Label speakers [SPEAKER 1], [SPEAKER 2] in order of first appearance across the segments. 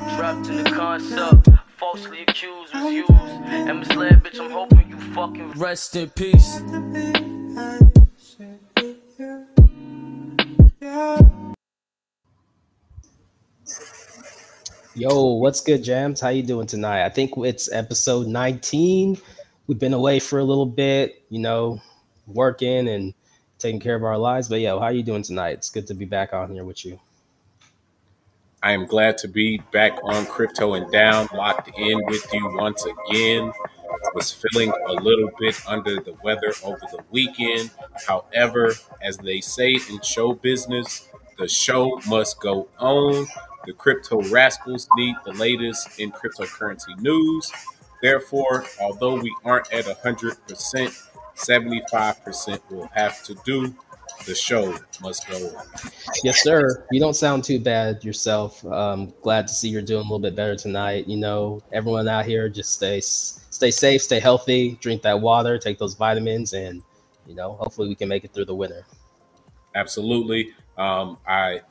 [SPEAKER 1] Trapped in the concept, falsely accused was used. And misled, bitch, I'm hoping you fucking rest in peace.
[SPEAKER 2] Yo, what's good, Jams? How you doing tonight? I think it's episode 19. We've been away for a little bit, you know, working and taking care of our lives. But yo, how you doing tonight? It's good to be back on here with you.
[SPEAKER 3] I am glad to be back on Crypto and Down, locked in with you once again. Was feeling a little bit under the weather over the weekend. However, as they say in show business, the show must go on. The crypto rascals need the latest in cryptocurrency news. Therefore, although we aren't at 100%, 75% will have to do. The show must go on.
[SPEAKER 2] Yes, sir. You don't sound too bad yourself. Um, glad to see you're doing a little bit better tonight. You know, everyone out here, just stay stay safe, stay healthy, drink that water, take those vitamins, and you know, hopefully we can make it through the winter.
[SPEAKER 3] Absolutely. Um, I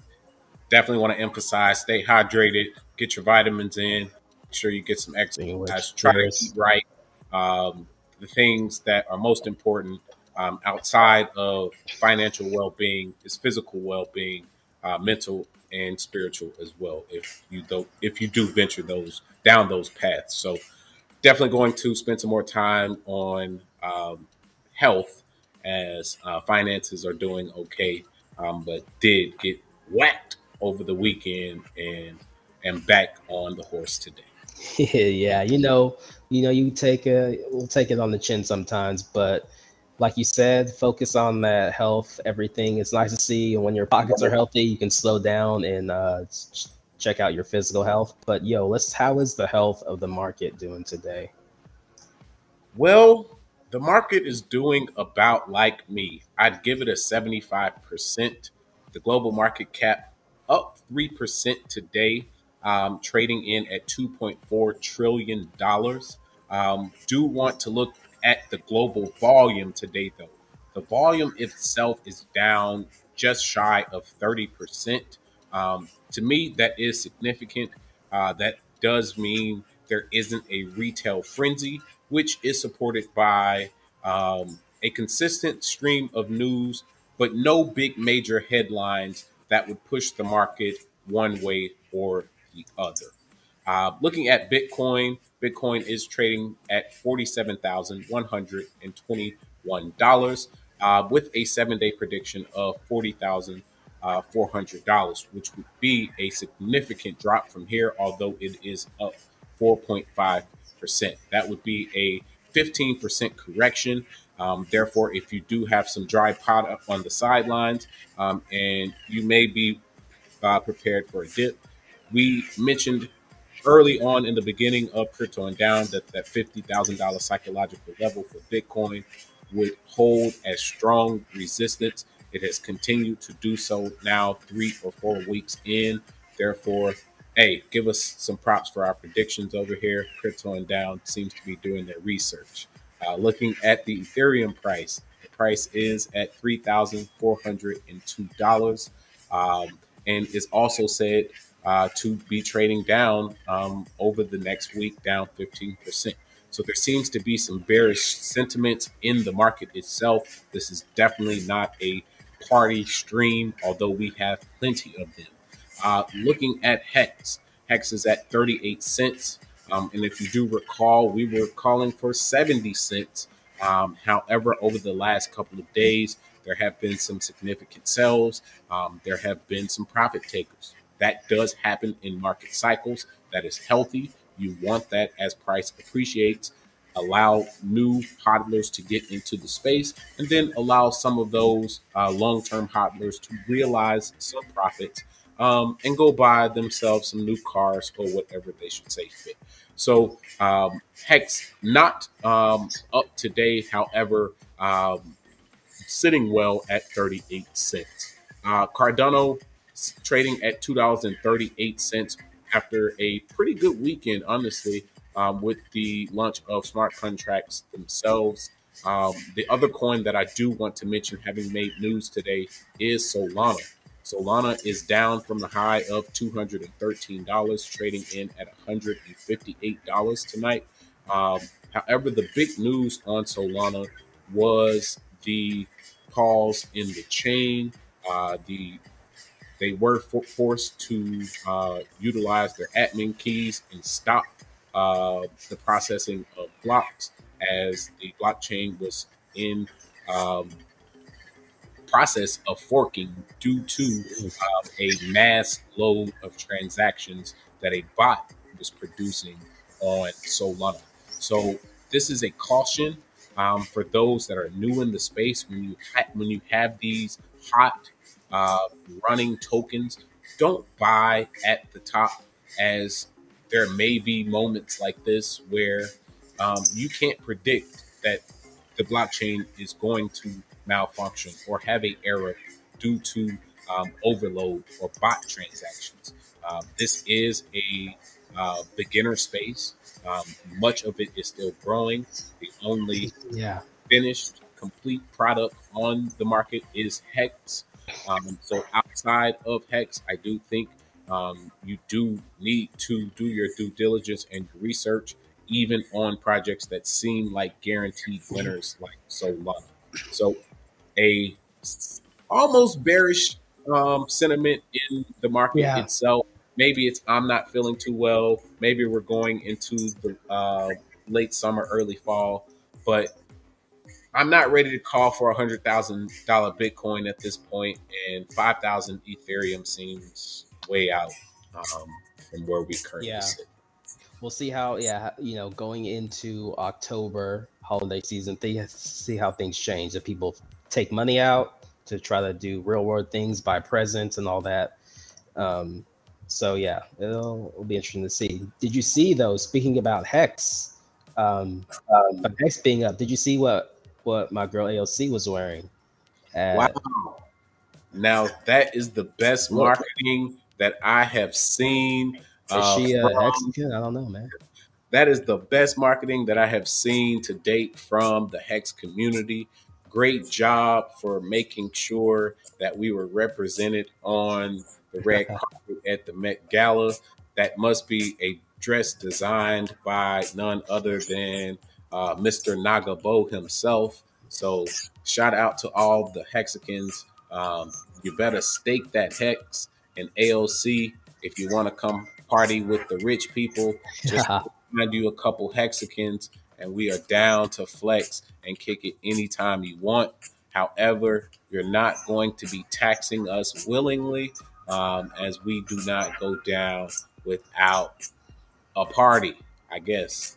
[SPEAKER 3] definitely want to emphasize: stay hydrated, get your vitamins in, make sure you get some exercise, try to eat right. Um, the things that are most important um, outside of financial well-being is physical well-being, uh, mental and spiritual as well. If you do, if you do venture those down those paths, so definitely going to spend some more time on um, health as uh, finances are doing okay, um, but did get whacked over the weekend and am back on the horse today.
[SPEAKER 2] yeah, you know, you know, you take a we'll take it on the chin sometimes, but like you said, focus on that health. Everything it's nice to see, and when your pockets are healthy, you can slow down and uh, check out your physical health. But yo, let's how is the health of the market doing today?
[SPEAKER 3] Well, the market is doing about like me. I'd give it a 75%. The global market cap up 3% today um, trading in at $2.4 trillion. Um, do want to look at the global volume today, though. The volume itself is down just shy of 30%. Um, to me, that is significant. Uh, that does mean there isn't a retail frenzy, which is supported by um, a consistent stream of news, but no big major headlines that would push the market one way or the other. Uh, looking at Bitcoin, Bitcoin is trading at $47,121 uh, with a seven day prediction of $40,400, uh, which would be a significant drop from here, although it is up 4.5%. That would be a 15% correction. Um, therefore, if you do have some dry pot up on the sidelines um, and you may be uh, prepared for a dip, we mentioned early on in the beginning of crypto and down that that $50,000 psychological level for Bitcoin would hold as strong resistance. It has continued to do so now three or four weeks in. Therefore, hey, give us some props for our predictions over here. Crypto and down seems to be doing their research. Uh, looking at the Ethereum price, the price is at $3,402 um, and is also said uh, to be trading down um, over the next week, down 15%. So there seems to be some bearish sentiments in the market itself. This is definitely not a party stream, although we have plenty of them. Uh, looking at Hex, Hex is at 38 cents. Um, and if you do recall, we were calling for 70 cents. Um, however, over the last couple of days, there have been some significant sells. Um, there have been some profit takers. That does happen in market cycles. That is healthy. You want that as price appreciates. Allow new hodlers to get into the space and then allow some of those uh, long term hodlers to realize some profits um, and go buy themselves some new cars or whatever they should say fit. So, um, Hex not um, up today, however, um, sitting well at 38 cents. Uh, Cardano trading at $2.38 after a pretty good weekend, honestly, um, with the launch of smart contracts themselves. Um, the other coin that I do want to mention, having made news today, is Solana. Solana is down from the high of $213, trading in at $158 tonight. Um, however, the big news on Solana was the calls in the chain. Uh, the they were for, forced to uh, utilize their admin keys and stop uh, the processing of blocks as the blockchain was in um, process of forking due to um, a mass load of transactions that a bot was producing on Solana. So this is a caution um, for those that are new in the space. When you ha- when you have these hot uh, running tokens, don't buy at the top, as there may be moments like this where um, you can't predict that the blockchain is going to malfunction or have a error due to um, overload or bot transactions. Um, this is a uh, beginner space. Um, much of it is still growing. The only
[SPEAKER 2] Yeah.
[SPEAKER 3] finished complete product on the market is Hex. Um, so outside of Hex, I do think um, you do need to do your due diligence and research, even on projects that seem like guaranteed winners like Solana. So a almost bearish um, sentiment in the market
[SPEAKER 2] Yeah.
[SPEAKER 3] itself. Maybe it's I'm not feeling too well. Maybe we're going into the uh, late summer, early fall, but I'm not ready to call for a hundred thousand dollar Bitcoin at this point, and five thousand Ethereum seems way out um, from where we currently
[SPEAKER 2] Yeah.
[SPEAKER 3] sit.
[SPEAKER 2] We'll see how, yeah, you know, going into October holiday season, they see how things change. If people take money out to try to do real world things, buy presents and all that. Um, so yeah, it'll, it'll be interesting to see. Did you see though? Speaking about Hex, um, um, Hex being up, did you see what what my girl AOC was wearing? At,
[SPEAKER 3] Wow! Now that is the best marketing that I have seen.
[SPEAKER 2] Is
[SPEAKER 3] uh,
[SPEAKER 2] she
[SPEAKER 3] from-
[SPEAKER 2] Mexican? I don't know, man.
[SPEAKER 3] that is the best marketing that I have seen to date from the Hex community. Great job for making sure that we were represented on the red carpet at the Met Gala. That must be a dress designed by none other than uh, Mr. Nagabo himself. So, shout out to all the Hexicans. Um, you better stake that hex and AOC if you want to come party with the rich people. Just find you a couple Hexicans, and we are down to flex and kick it anytime you want. However, you're not going to be taxing us willingly, um, as we do not go down without a party. I guess.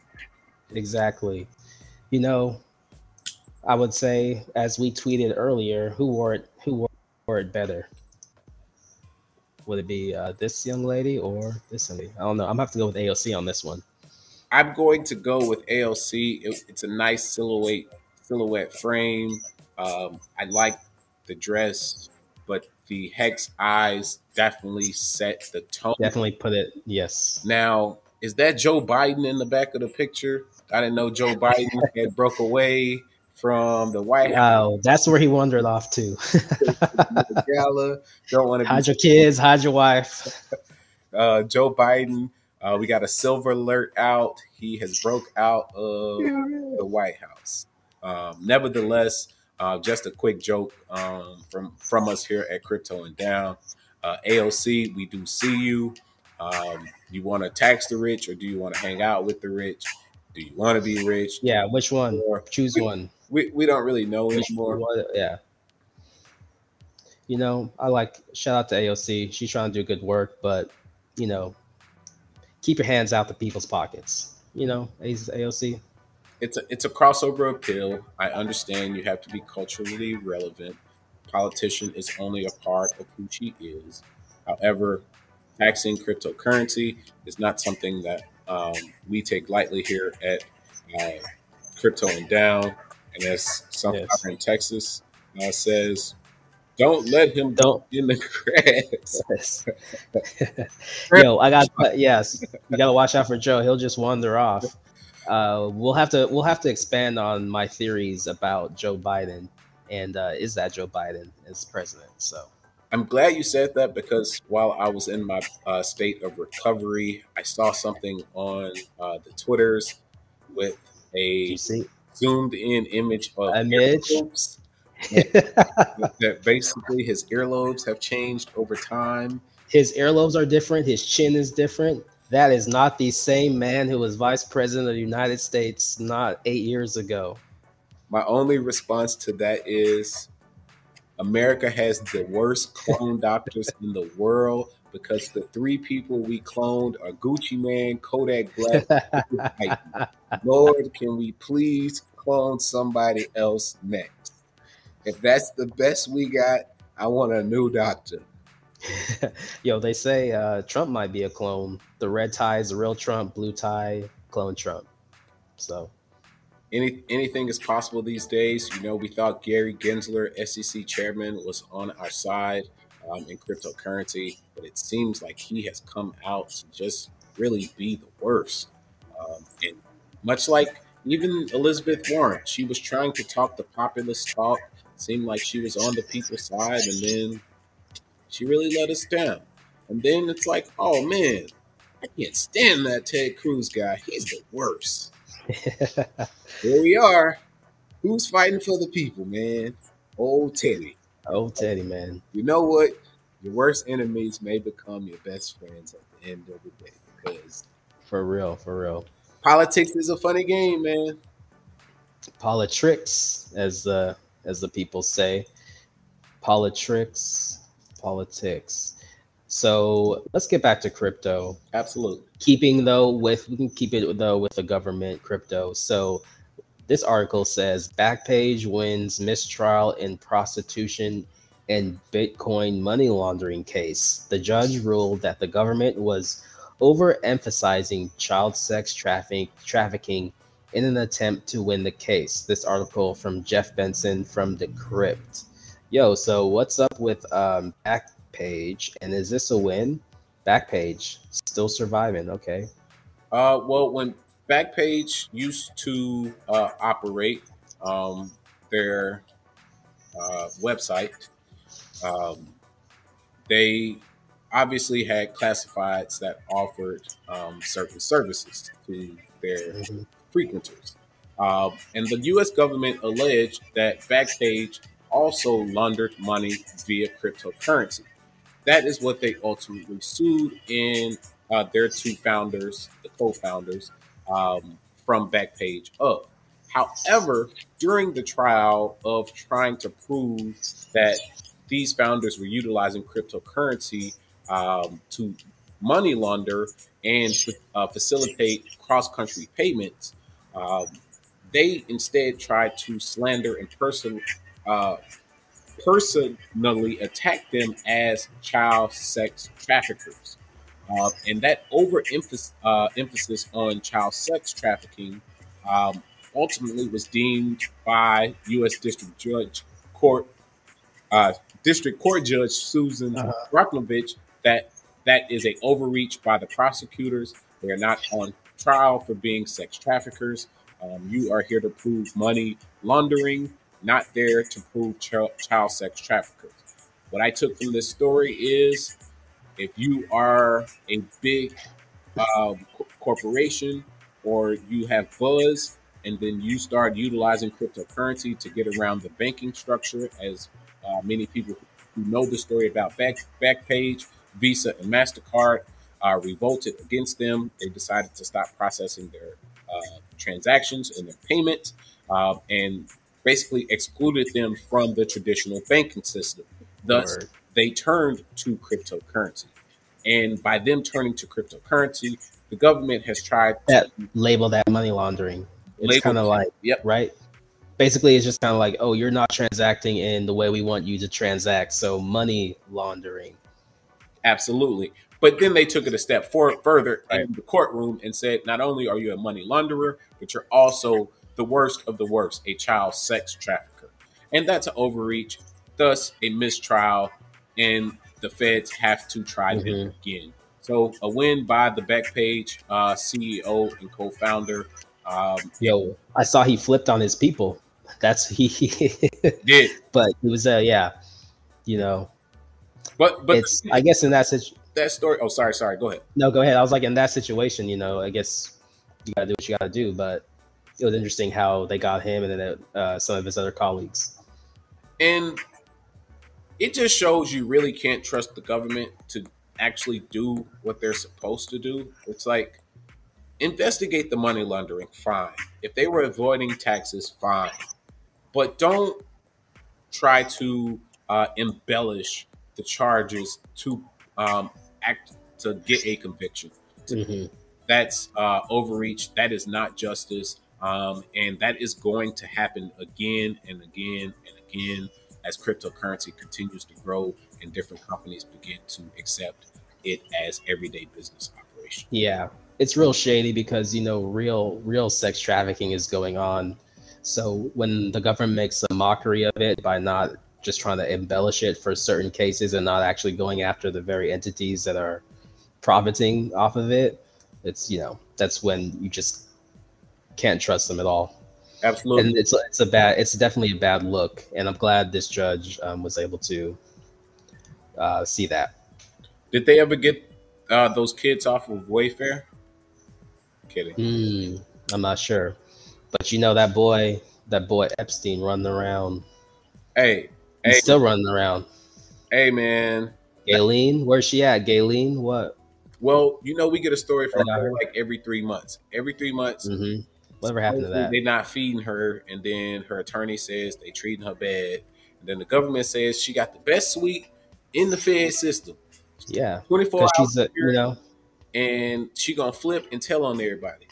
[SPEAKER 2] Exactly. You know, I would say, as we tweeted earlier, who wore it? Who wore, it better? Would it be uh, this young lady or this lady? I don't know. I'm gonna have to go with AOC on this one.
[SPEAKER 3] I'm going to go with AOC. It, it's a nice silhouette silhouette frame. Um, I like the dress, but the hex eyes definitely set the tone.
[SPEAKER 2] Definitely put it. Yes.
[SPEAKER 3] Now, is that Joe Biden in the back of the picture? I didn't know Joe Biden had broke away from the White House
[SPEAKER 2] Oh, that's where he wandered off to.
[SPEAKER 3] gala. Don't want to
[SPEAKER 2] hide your kids, hide your wife.
[SPEAKER 3] uh, Joe Biden. Uh, we got a silver alert out. He has broke out of the White House. Um, nevertheless, uh, just a quick joke um, from from us here at Crypto and Down. Uh, AOC, we do see you. Um, you want to tax the rich, or do you want to hang out with the rich? Do you want to be rich?
[SPEAKER 2] Yeah, which one?
[SPEAKER 3] Or
[SPEAKER 2] Choose one.
[SPEAKER 3] we, we don't really know
[SPEAKER 2] Which
[SPEAKER 3] anymore.
[SPEAKER 2] one- Yeah. You know, I like shout out to AOC. She's trying to do good work, but you know, keep your hands out the people's pockets. You know, AOC.
[SPEAKER 3] it's a it's a crossover appeal. I understand you have to be culturally relevant. Politician is only a part of who she is. However, taxing cryptocurrency is not something that um, we take lightly here at uh, Crypto and Down. And as some
[SPEAKER 2] Yes.
[SPEAKER 3] in Texas uh, says, don't let him
[SPEAKER 2] Don't
[SPEAKER 3] in the grass.
[SPEAKER 2] Yes. Yo, I got yes. You gotta watch out for Joe. He'll just wander off. Uh, we'll have to we'll have to expand on my theories about Joe Biden and uh, is that Joe Biden as president. So
[SPEAKER 3] I'm glad you said that because while I was in my uh, state of recovery, I saw something on uh, the Twitters with a zoomed in image of earlobes. that basically his earlobes have changed over time.
[SPEAKER 2] his earlobes are different. His chin is different. That is not the same man who was vice president of the United States not eight years ago.
[SPEAKER 3] My only response to that is America has the worst clone doctors in the world because the three people we cloned are Gucci Mane, Kodak Black. Lord, can we please clone somebody else next? If that's the best we got, I want a new doctor.
[SPEAKER 2] Yo, they say uh, Trump might be a clone. The red tie is the real Trump, blue tie, clone Trump. So
[SPEAKER 3] Any anything is possible these days. You know, we thought Gary Gensler, SEC chairman, was on our side um, in cryptocurrency, but it seems like he has come out to just really be the worst. Um, and much like even Elizabeth Warren, she was trying to talk the populist talk. Seemed like she was on the people's side, and then she really let us down. And then it's like, oh man, I can't stand that Ted Cruz guy. He's the worst. Here we are. Who's fighting for the people, man? Old Teddy.
[SPEAKER 2] Old Teddy man.
[SPEAKER 3] You know what? Your worst enemies may become your best friends at the end of the day because
[SPEAKER 2] For real, for real.
[SPEAKER 3] politics is a funny game, man.
[SPEAKER 2] Politics, as the as the people say. Politics, politics. So let's get back to crypto.
[SPEAKER 3] Absolutely.
[SPEAKER 2] keeping though with we can keep it though with the government crypto so this article says backpage wins mistrial in prostitution and bitcoin money laundering case the judge ruled that the government was overemphasizing child sex traffic trafficking in an attempt to win the case this article from jeff benson from decrypt yo so what's up with um backpage and is this a win Backpage still surviving. Okay.
[SPEAKER 3] Uh, well, when Backpage used to uh, operate um, their uh, website, um, they obviously had classifieds that offered um, certain services to their
[SPEAKER 2] Mhm.
[SPEAKER 3] frequenters. Um, and the U.S. government alleged that Backpage also laundered money via cryptocurrency. That is what they ultimately sued in uh, their two founders, the co-founders, um, from Backpage of. However, during the trial of trying to prove that these founders were utilizing cryptocurrency um, to money launder and uh, facilitate cross-country payments, um, they instead tried to slander and person, uh, personally attack them as child sex traffickers. Uh, and that overemphasis uh, emphasis on child sex trafficking um, ultimately was deemed by U.S. District Judge Court uh, District Court Judge Susan
[SPEAKER 2] Uh-huh.
[SPEAKER 3] Rocklovich that that is a overreach by the prosecutors. They are not on trial for being sex traffickers. Um, you are here to prove money laundering, not there to prove child, sex traffickers. What I took from this story is if you are a big um, co- corporation or you have buzz and then you start utilizing cryptocurrency to get around the banking structure, as uh, many people who know the story about Back, Backpage, Visa, and MasterCard uh, revolted against them. They decided to stop processing their uh, transactions and their payments uh, and basically excluded them from the traditional banking system. Thus,
[SPEAKER 2] Word.
[SPEAKER 3] they turned to cryptocurrency. And by them turning to cryptocurrency, the government has tried
[SPEAKER 2] That label that money laundering. It's kind of like
[SPEAKER 3] Yep.
[SPEAKER 2] right. Basically, it's just kind of like, oh, you're not transacting in the way we want you to transact. So money laundering.
[SPEAKER 3] Absolutely. But then they took it a step for, further
[SPEAKER 2] Right.
[SPEAKER 3] in the courtroom and said, not only are you a money launderer, but you're also the worst of the worst, a child sex trafficker. And that's an overreach, thus a mistrial, and the feds have to try them
[SPEAKER 2] Mhm.
[SPEAKER 3] again. So a win by the Backpage uh, CEO and co-founder. Um,
[SPEAKER 2] Yo, I saw he flipped on his people. That's he.
[SPEAKER 3] did
[SPEAKER 2] but it was uh yeah, you know,
[SPEAKER 3] But but
[SPEAKER 2] it's I guess in that situation.
[SPEAKER 3] that story. Oh, sorry, sorry. Go ahead.
[SPEAKER 2] No, go ahead. I was like in that situation, you know. I guess you gotta do what you gotta do, but it was interesting how they got him and then uh, some of his other colleagues.
[SPEAKER 3] And it just shows you really can't trust the government to actually do what they're supposed to do. It's like investigate the money laundering, fine. If they were avoiding taxes, fine. But don't try to uh, embellish the charges to um, act to get a conviction.
[SPEAKER 2] Mm-hmm.
[SPEAKER 3] That's uh, overreach. That is not justice. Um, and that is going to happen again and again and again as cryptocurrency continues to grow and different companies begin to accept it as everyday business operation.
[SPEAKER 2] Yeah, it's real shady because you know real real sex trafficking is going on. So when the government makes a mockery of it by not just trying to embellish it for certain cases and not actually going after the very entities that are profiting off of it, it's you know that's when you just can't trust them at all.
[SPEAKER 3] Absolutely.
[SPEAKER 2] And it's it's a bad it's definitely a bad look. And I'm glad this judge um, was able to uh, see that.
[SPEAKER 3] Did they ever get uh, those kids off of Wayfair? Kidding.
[SPEAKER 2] Hmm, I'm not sure, but you know that boy that boy Epstein running around.
[SPEAKER 3] Hey,
[SPEAKER 2] He's
[SPEAKER 3] hey,
[SPEAKER 2] still running around.
[SPEAKER 3] hey, man.
[SPEAKER 2] Gayleen, where's she at? Gayleen, what?
[SPEAKER 3] Well, you know, we get a story from her like every three months. Every three months,
[SPEAKER 2] hmm Whatever happened to that?
[SPEAKER 3] They're not feeding her, and then her attorney says they treating her bad, and then the government says she got the best suite in the Fed system,
[SPEAKER 2] Yeah,
[SPEAKER 3] twenty four hours,
[SPEAKER 2] she's a you know
[SPEAKER 3] and she gonna flip and tell on everybody.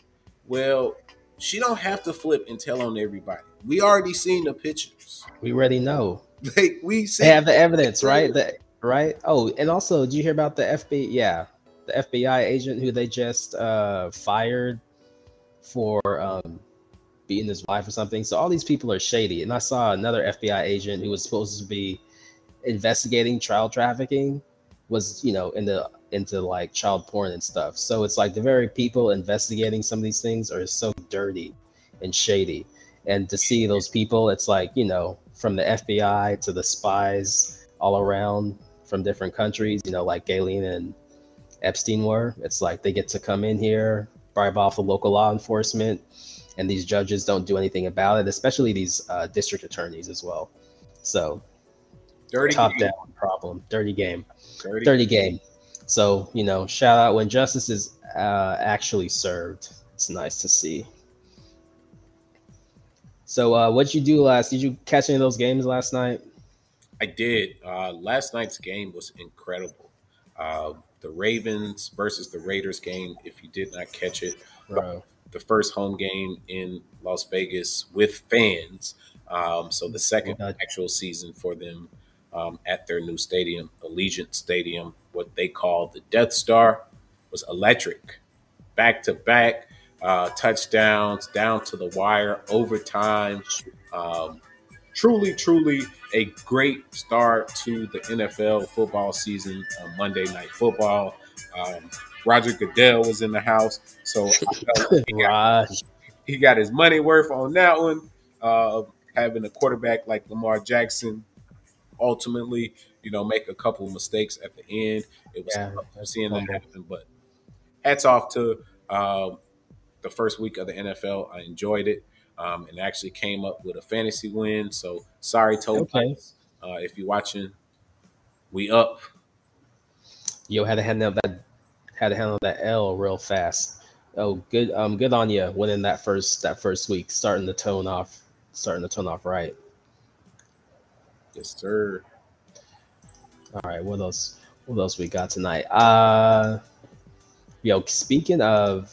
[SPEAKER 3] Well, she don't have to flip and tell on everybody. We already seen the pictures.
[SPEAKER 2] we already know
[SPEAKER 3] Like we
[SPEAKER 2] they have the evidence, right? The, right. Oh, and also, did you hear about the FBI? Yeah, the FBI agent who they just uh, fired for um, beating his wife or something. So all these people are shady. And I saw another FBI agent who was supposed to be investigating child trafficking was you know into into like child porn and stuff. So it's like the very people investigating some of these things are so dirty and shady. And to see those people, it's like you know from the FBI to the spies all around from different countries. You know, like Galen and Epstein were. It's like they get to come in here, bribe off the local law enforcement, and these judges don't do anything about it. Especially these uh, district attorneys as well. So
[SPEAKER 3] dirty
[SPEAKER 2] top
[SPEAKER 3] game.
[SPEAKER 2] down problem, dirty game
[SPEAKER 3] Dirty.
[SPEAKER 2] dirty game. So you know, shout out when justice is uh, actually served. It's nice to see. So, uh, what'd you do last? Did you catch any of those games last night?
[SPEAKER 3] I did. Uh, last night's game was incredible. Uh, the Ravens versus the Raiders game. If you did not catch it, the first home game in Las Vegas with fans. Um, so the second actual season for them um, at their new stadium, Allegiant Stadium, what they call the Death Star, was electric. Back to back uh, touchdowns, down to the wire, overtime. Um, truly, truly a great start to the NFL football season on Monday Night Football. Um, Roger Goodell was in the house, so I felt like he got he got his money worth on that one. Uh, having a quarterback like Lamar Jackson ultimately, you know, make a couple of mistakes at the end. It was
[SPEAKER 2] Yeah,
[SPEAKER 3] tough seeing that happen, but hats off to um, the first week of the NFL. I enjoyed it um, and actually came up with a fantasy win. So sorry, Toe
[SPEAKER 2] Okay.
[SPEAKER 3] Uh, if you're watching, we up.
[SPEAKER 2] Yo, had to handle that. Had to handle that L real fast. Oh, good. Um, good on you winning that first that first week, starting the tone off, starting the tone off right.
[SPEAKER 3] Yes, sir.
[SPEAKER 2] All right, what else? What else we got tonight? Uh, yo, speaking of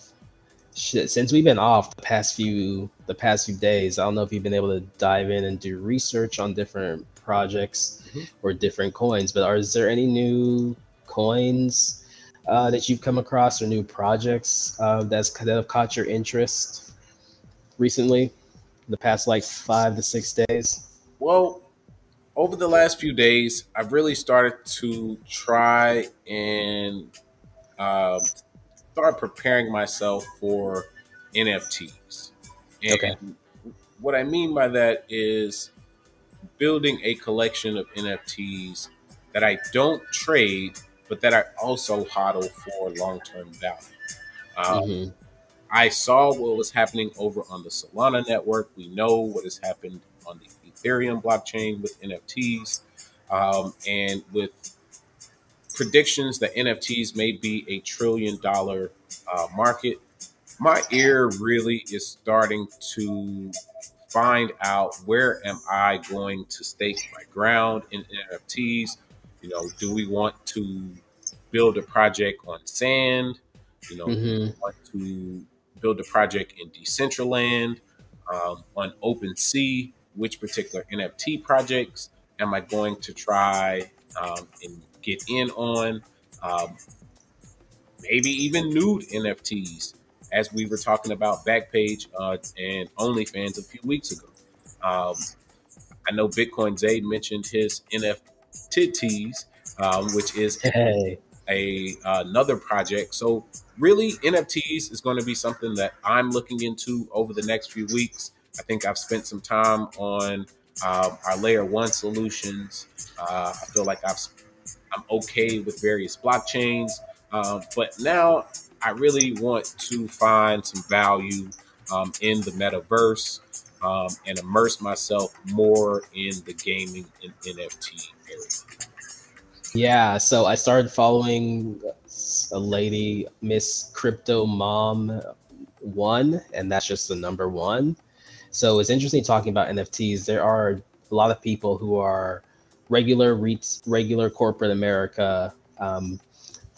[SPEAKER 2] shit, since we've been off the past few the past few days, I don't know if you've been able to dive in and do research on different projects
[SPEAKER 3] Mhm.
[SPEAKER 2] or different coins. But are is there any new coins uh, that you've come across or new projects uh, that's that have caught your interest recently? The past like five to six days.
[SPEAKER 3] Well, over the last few days, I've really started to try and um, start preparing myself for NFTs. And
[SPEAKER 2] Okay.
[SPEAKER 3] what I mean by that is building a collection of NFTs that I don't trade, but that I also hodl for long term value. Um,
[SPEAKER 2] Mhm.
[SPEAKER 3] I saw what was happening over on the Solana network. We know what has happened on the Ethereum blockchain with NFTs, um, and with predictions that NFTs may be a trillion dollar uh, market. My ear really is starting to find out where am I going to stake my ground in NFTs. You know, do we want to build a project on sand? You know,
[SPEAKER 2] Mhm.
[SPEAKER 3] want to build a project in Decentraland, um, on OpenSea, which particular NFT projects am I going to try um, and get in on? Um, maybe even nude NFTs, as we were talking about Backpage uh, and OnlyFans a few weeks ago. Um, I know Bitcoin Zay mentioned his NFTs, um, which is
[SPEAKER 2] Hey.
[SPEAKER 3] a another project. So really, NFTs is going to be something that I'm looking into over the next few weeks. I think I've spent some time on um, our layer one solutions. Uh, I feel like I've I'm okay with various blockchains, um, but now I really want to find some value um, in the metaverse um, and immerse myself more in the gaming and NFT area.
[SPEAKER 2] Yeah, so I started following a lady, Miss Crypto Mom One, and that's just the number one. So it's interesting talking about NFTs. There are a lot of people who are regular regular corporate America, um,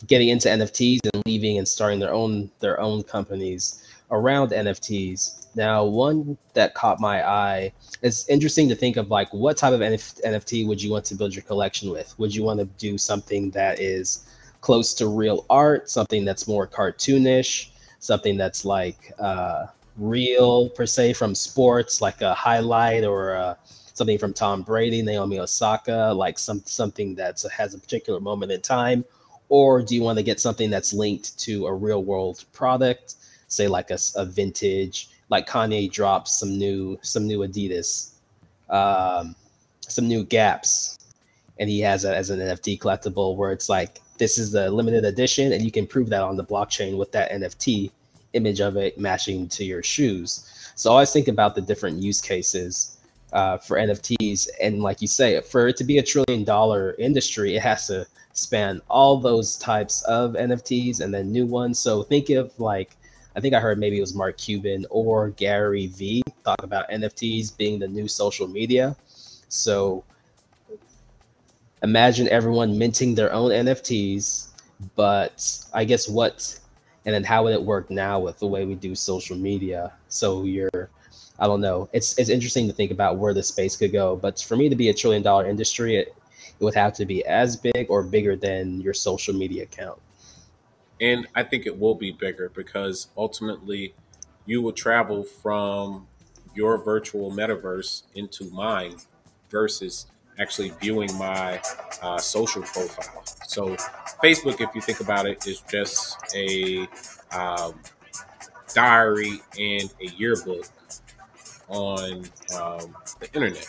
[SPEAKER 2] getting into NFTs and leaving and starting their own their own companies around NFTs. Now, one that caught my eye it's interesting to think of like what type of NF- NFT would you want to build your collection with? Would you want to do something that is close to real art, something that's more cartoonish, something that's like uh, real per se from sports, like a highlight or uh something from Tom Brady, Naomi Osaka, like some something that has a particular moment in time, or do you want to get something that's linked to a real world product, say like a vintage like Kanye drops some new some new Adidas, um, some new Gaps, and he has it as an NFT collectible where it's like this is the limited edition, and you can prove that on the blockchain with that NFT image of it matching to your shoes. So always think about the different use cases uh, for NFTs, and like you say, for it to be a trillion dollar industry, it has to span all those types of NFTs and then new ones. So think of like I think I heard maybe it was Mark Cuban or Gary V talk about NFTs being the new social media. So imagine everyone minting their own NFTs, but I guess what and then how would it work now with the way we do social media? So you're I don't know. It's it's interesting to think about where the space could go, but for me to be a trillion dollar industry, it, it would have to be as big or bigger than your social media account.
[SPEAKER 3] And I think it will be bigger because ultimately you will travel from your virtual metaverse into mine versus actually viewing my uh, social profile. So, Facebook, if you think about it, is just a um, diary and a yearbook on um, the internet.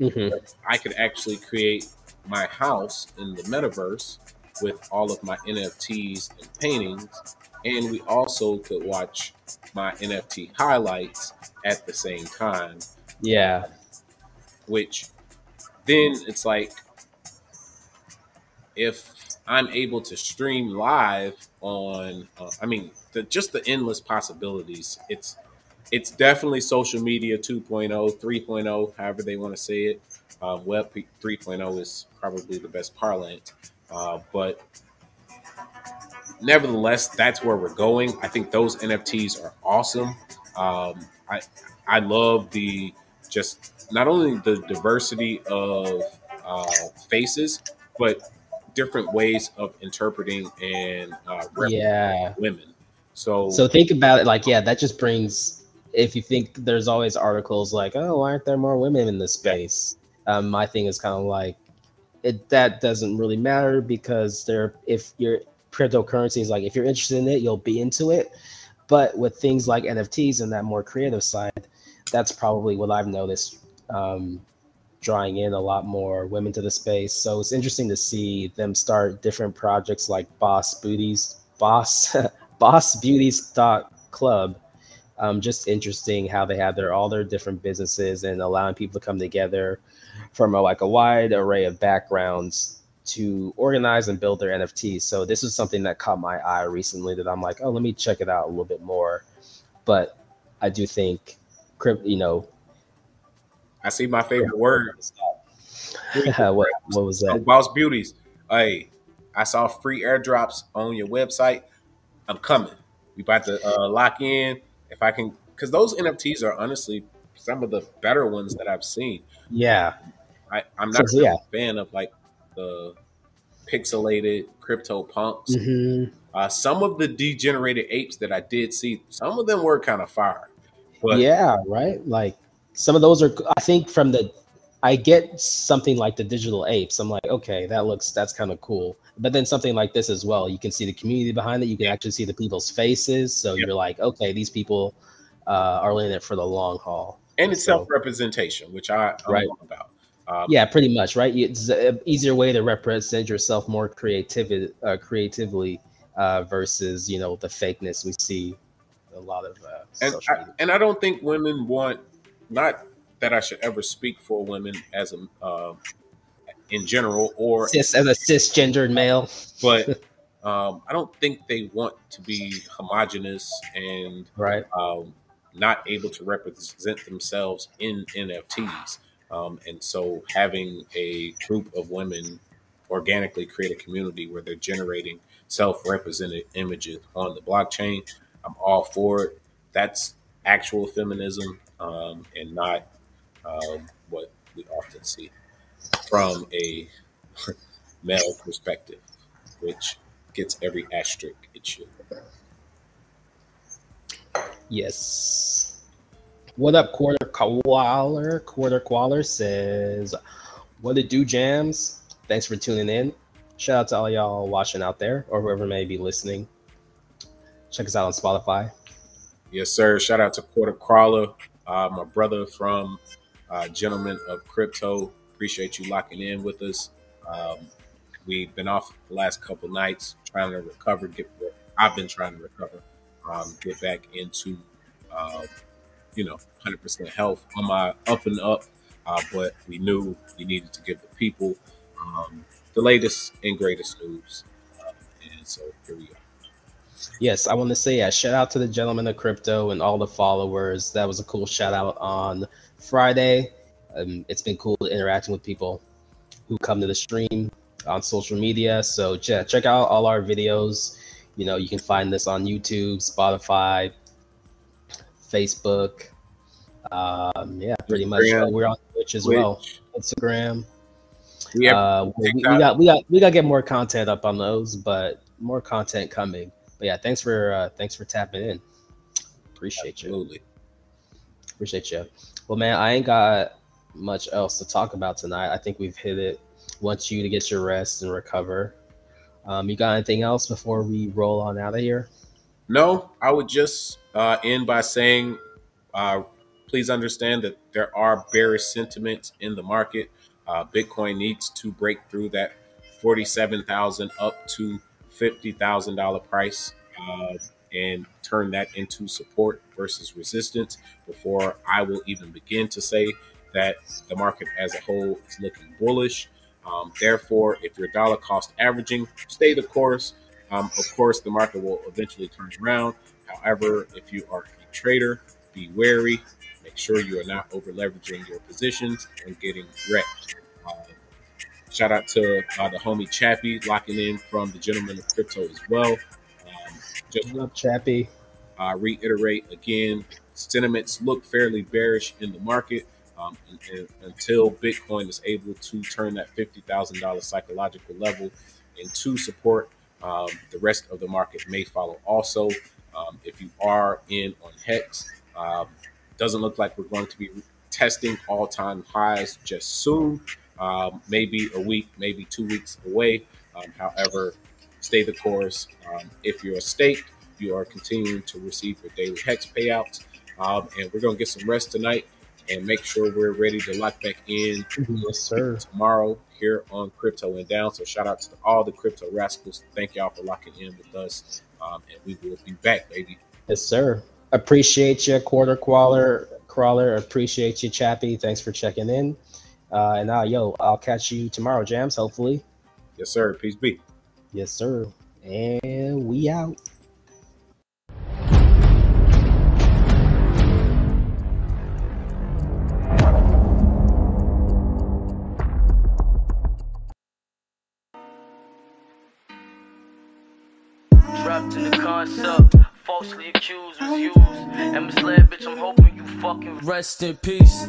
[SPEAKER 2] Mhm.
[SPEAKER 3] I could actually create my house in the metaverse with all of my NFTs and paintings, and we also could watch my NFT highlights at the same time,
[SPEAKER 2] Yeah.
[SPEAKER 3] which then it's like if I'm able to stream live on, uh, I mean, the, just the endless possibilities. It's it's definitely social media 2.0, 3.0, however they want to say it. Um, Web 3.0 is probably the best parlance, uh, but nevertheless, that's where we're going. I think those NFTs are awesome. Um, I I love the just not only the diversity of uh, faces, but different ways of interpreting and uh, representing
[SPEAKER 2] Yeah.
[SPEAKER 3] women. So,
[SPEAKER 2] So think about it like, yeah, that just brings, if you think there's always articles like, oh, why aren't there more women in this space? Um, my thing is kind of like, it that doesn't really matter because there, if your cryptocurrency is like, if you're interested in it, you'll be into it. But with things like NFTs and that more creative side, that's probably what I've noticed. Um, drawing in a lot more women to the space. So it's interesting to see them start different projects like Boss Booties, Boss Boss Beauties dot Club. Um, just interesting how they have their all their different businesses and allowing people to come together from a, like a wide array of backgrounds to organize and build their NFTs. So this is something that caught my eye recently that I'm like, oh, let me check it out a little bit more. But I do think, you know,
[SPEAKER 3] I see my favorite word.
[SPEAKER 2] what, what was that?
[SPEAKER 3] Boss Beauties. Hey, I saw free airdrops on your website. I'm coming. We about to uh, lock in. If I can, because those NFTs are honestly some of the better ones that I've seen.
[SPEAKER 2] Yeah,
[SPEAKER 3] I, I'm not so, yeah. a fan of like the pixelated crypto punks. Mm-hmm. Uh, some of the degenerated apes that I did see, some of them were kind of fire.
[SPEAKER 2] But yeah, right. Like some of those are. I think from the, I get something like the digital apes. I'm like, okay, that looks that's kind of cool. But then something like this as well, you can see the community behind it. You can actually see the people's faces. So yep. you're like, okay, these people uh, are in it for the long haul.
[SPEAKER 3] And it's so, self representation, which I, I'm right. about.
[SPEAKER 2] Um, yeah, pretty much, right? It's an easier way to represent yourself more creativity, uh, creatively uh, versus you know the fakeness we see a lot of. Uh,
[SPEAKER 3] and I, and I don't think women want not that I should ever speak for women as a uh, in general or
[SPEAKER 2] Cis, as a cisgendered male,
[SPEAKER 3] but um, I don't think they want to be homogenous and
[SPEAKER 2] right.
[SPEAKER 3] Um, not able to represent themselves in NFTs. Um, and so having a group of women organically create a community where they're generating self-represented images on the blockchain, I'm all for it. That's actual feminism um, and not um, what we often see from a male perspective, which gets every asterisk it should.
[SPEAKER 2] Yes. What up, Quarter Crawler? Quarter Crawler says, What it do, jams? Thanks for tuning in. Shout out to all y'all watching out there or whoever may be listening. Check us out on Spotify.
[SPEAKER 3] Yes, sir. Shout out to Quarter Crawler, uh, my brother from uh, Gentlemen of Crypto. Appreciate you locking in with us. Um, we've been off the last couple nights trying to recover. Get I've been trying to recover um, get back into, uh, you know, 100% health on my up and up. Uh, but we knew we needed to give the people um, the latest and greatest news. Uh, and so here we go.
[SPEAKER 2] Yes, I want to say a shout out to the gentleman of crypto and all the followers. That was a cool shout out on Friday. Um, it's been cool interacting with people who come to the stream on social media. So yeah, check out all our videos. You know, you can find this on YouTube, Spotify, Facebook. Um, yeah, pretty much. We're on Twitch as Twitch. well, Instagram. Yeah, uh, we, we, got we got we got to get more content up on those, but more content coming. But yeah, thanks for uh, thanks for tapping in. Appreciate
[SPEAKER 3] Absolutely. you.
[SPEAKER 2] Appreciate you. Well, man, I ain't got much else to talk about tonight. I think we've hit it. Want you to get your rest and recover. Um, you got anything else before we roll on out of here?
[SPEAKER 3] No, I would just uh, end by saying, uh, please understand that there are bearish sentiments in the market. Uh, Bitcoin needs to break through that forty-seven thousand up to fifty thousand dollar price uh, and turn that into support versus resistance before I will even begin to say that the market as a whole is looking bullish. Um, therefore, if you're dollar cost averaging, stay the course. Um, of course, the market will eventually turn around. However, if you are a trader, be wary. Make sure you are not over leveraging your positions and getting wrecked. Uh, shout out to uh, the homie Chappie locking in from the gentleman of Crypto as well. Um,
[SPEAKER 2] just up, Chappie.
[SPEAKER 3] Uh, reiterate again, sentiments look fairly bearish in the market um, and, and until Bitcoin is able to turn that $50,000 psychological level into support, um, the rest of the market may follow also. Um, if you are in on Hex, um, doesn't look like we're going to be testing all time highs just soon. Um, maybe a week, maybe two weeks away. Um, however, stay the course. if you're a state, you are continuing to receive your daily Hex payouts. and we're going to get some rest tonight and make sure we're ready to lock back in
[SPEAKER 2] Yes, sir.
[SPEAKER 3] tomorrow here on Crypto and Down. So shout out to all the crypto rascals. Thank y'all for locking in with us, um, and we will be back, baby.
[SPEAKER 2] Yes, sir. Appreciate you, quarter crawler. Crawler, appreciate you, Chappie. Thanks for checking in. Uh, and uh, yo, I'll catch you tomorrow, Jams. Hopefully.
[SPEAKER 3] Yes, sir. Peace be.
[SPEAKER 2] Yes, sir. And we out.
[SPEAKER 1] Trapped in the concept, falsely accused was used and misled, bitch. I'm hoping you fucking rest in peace.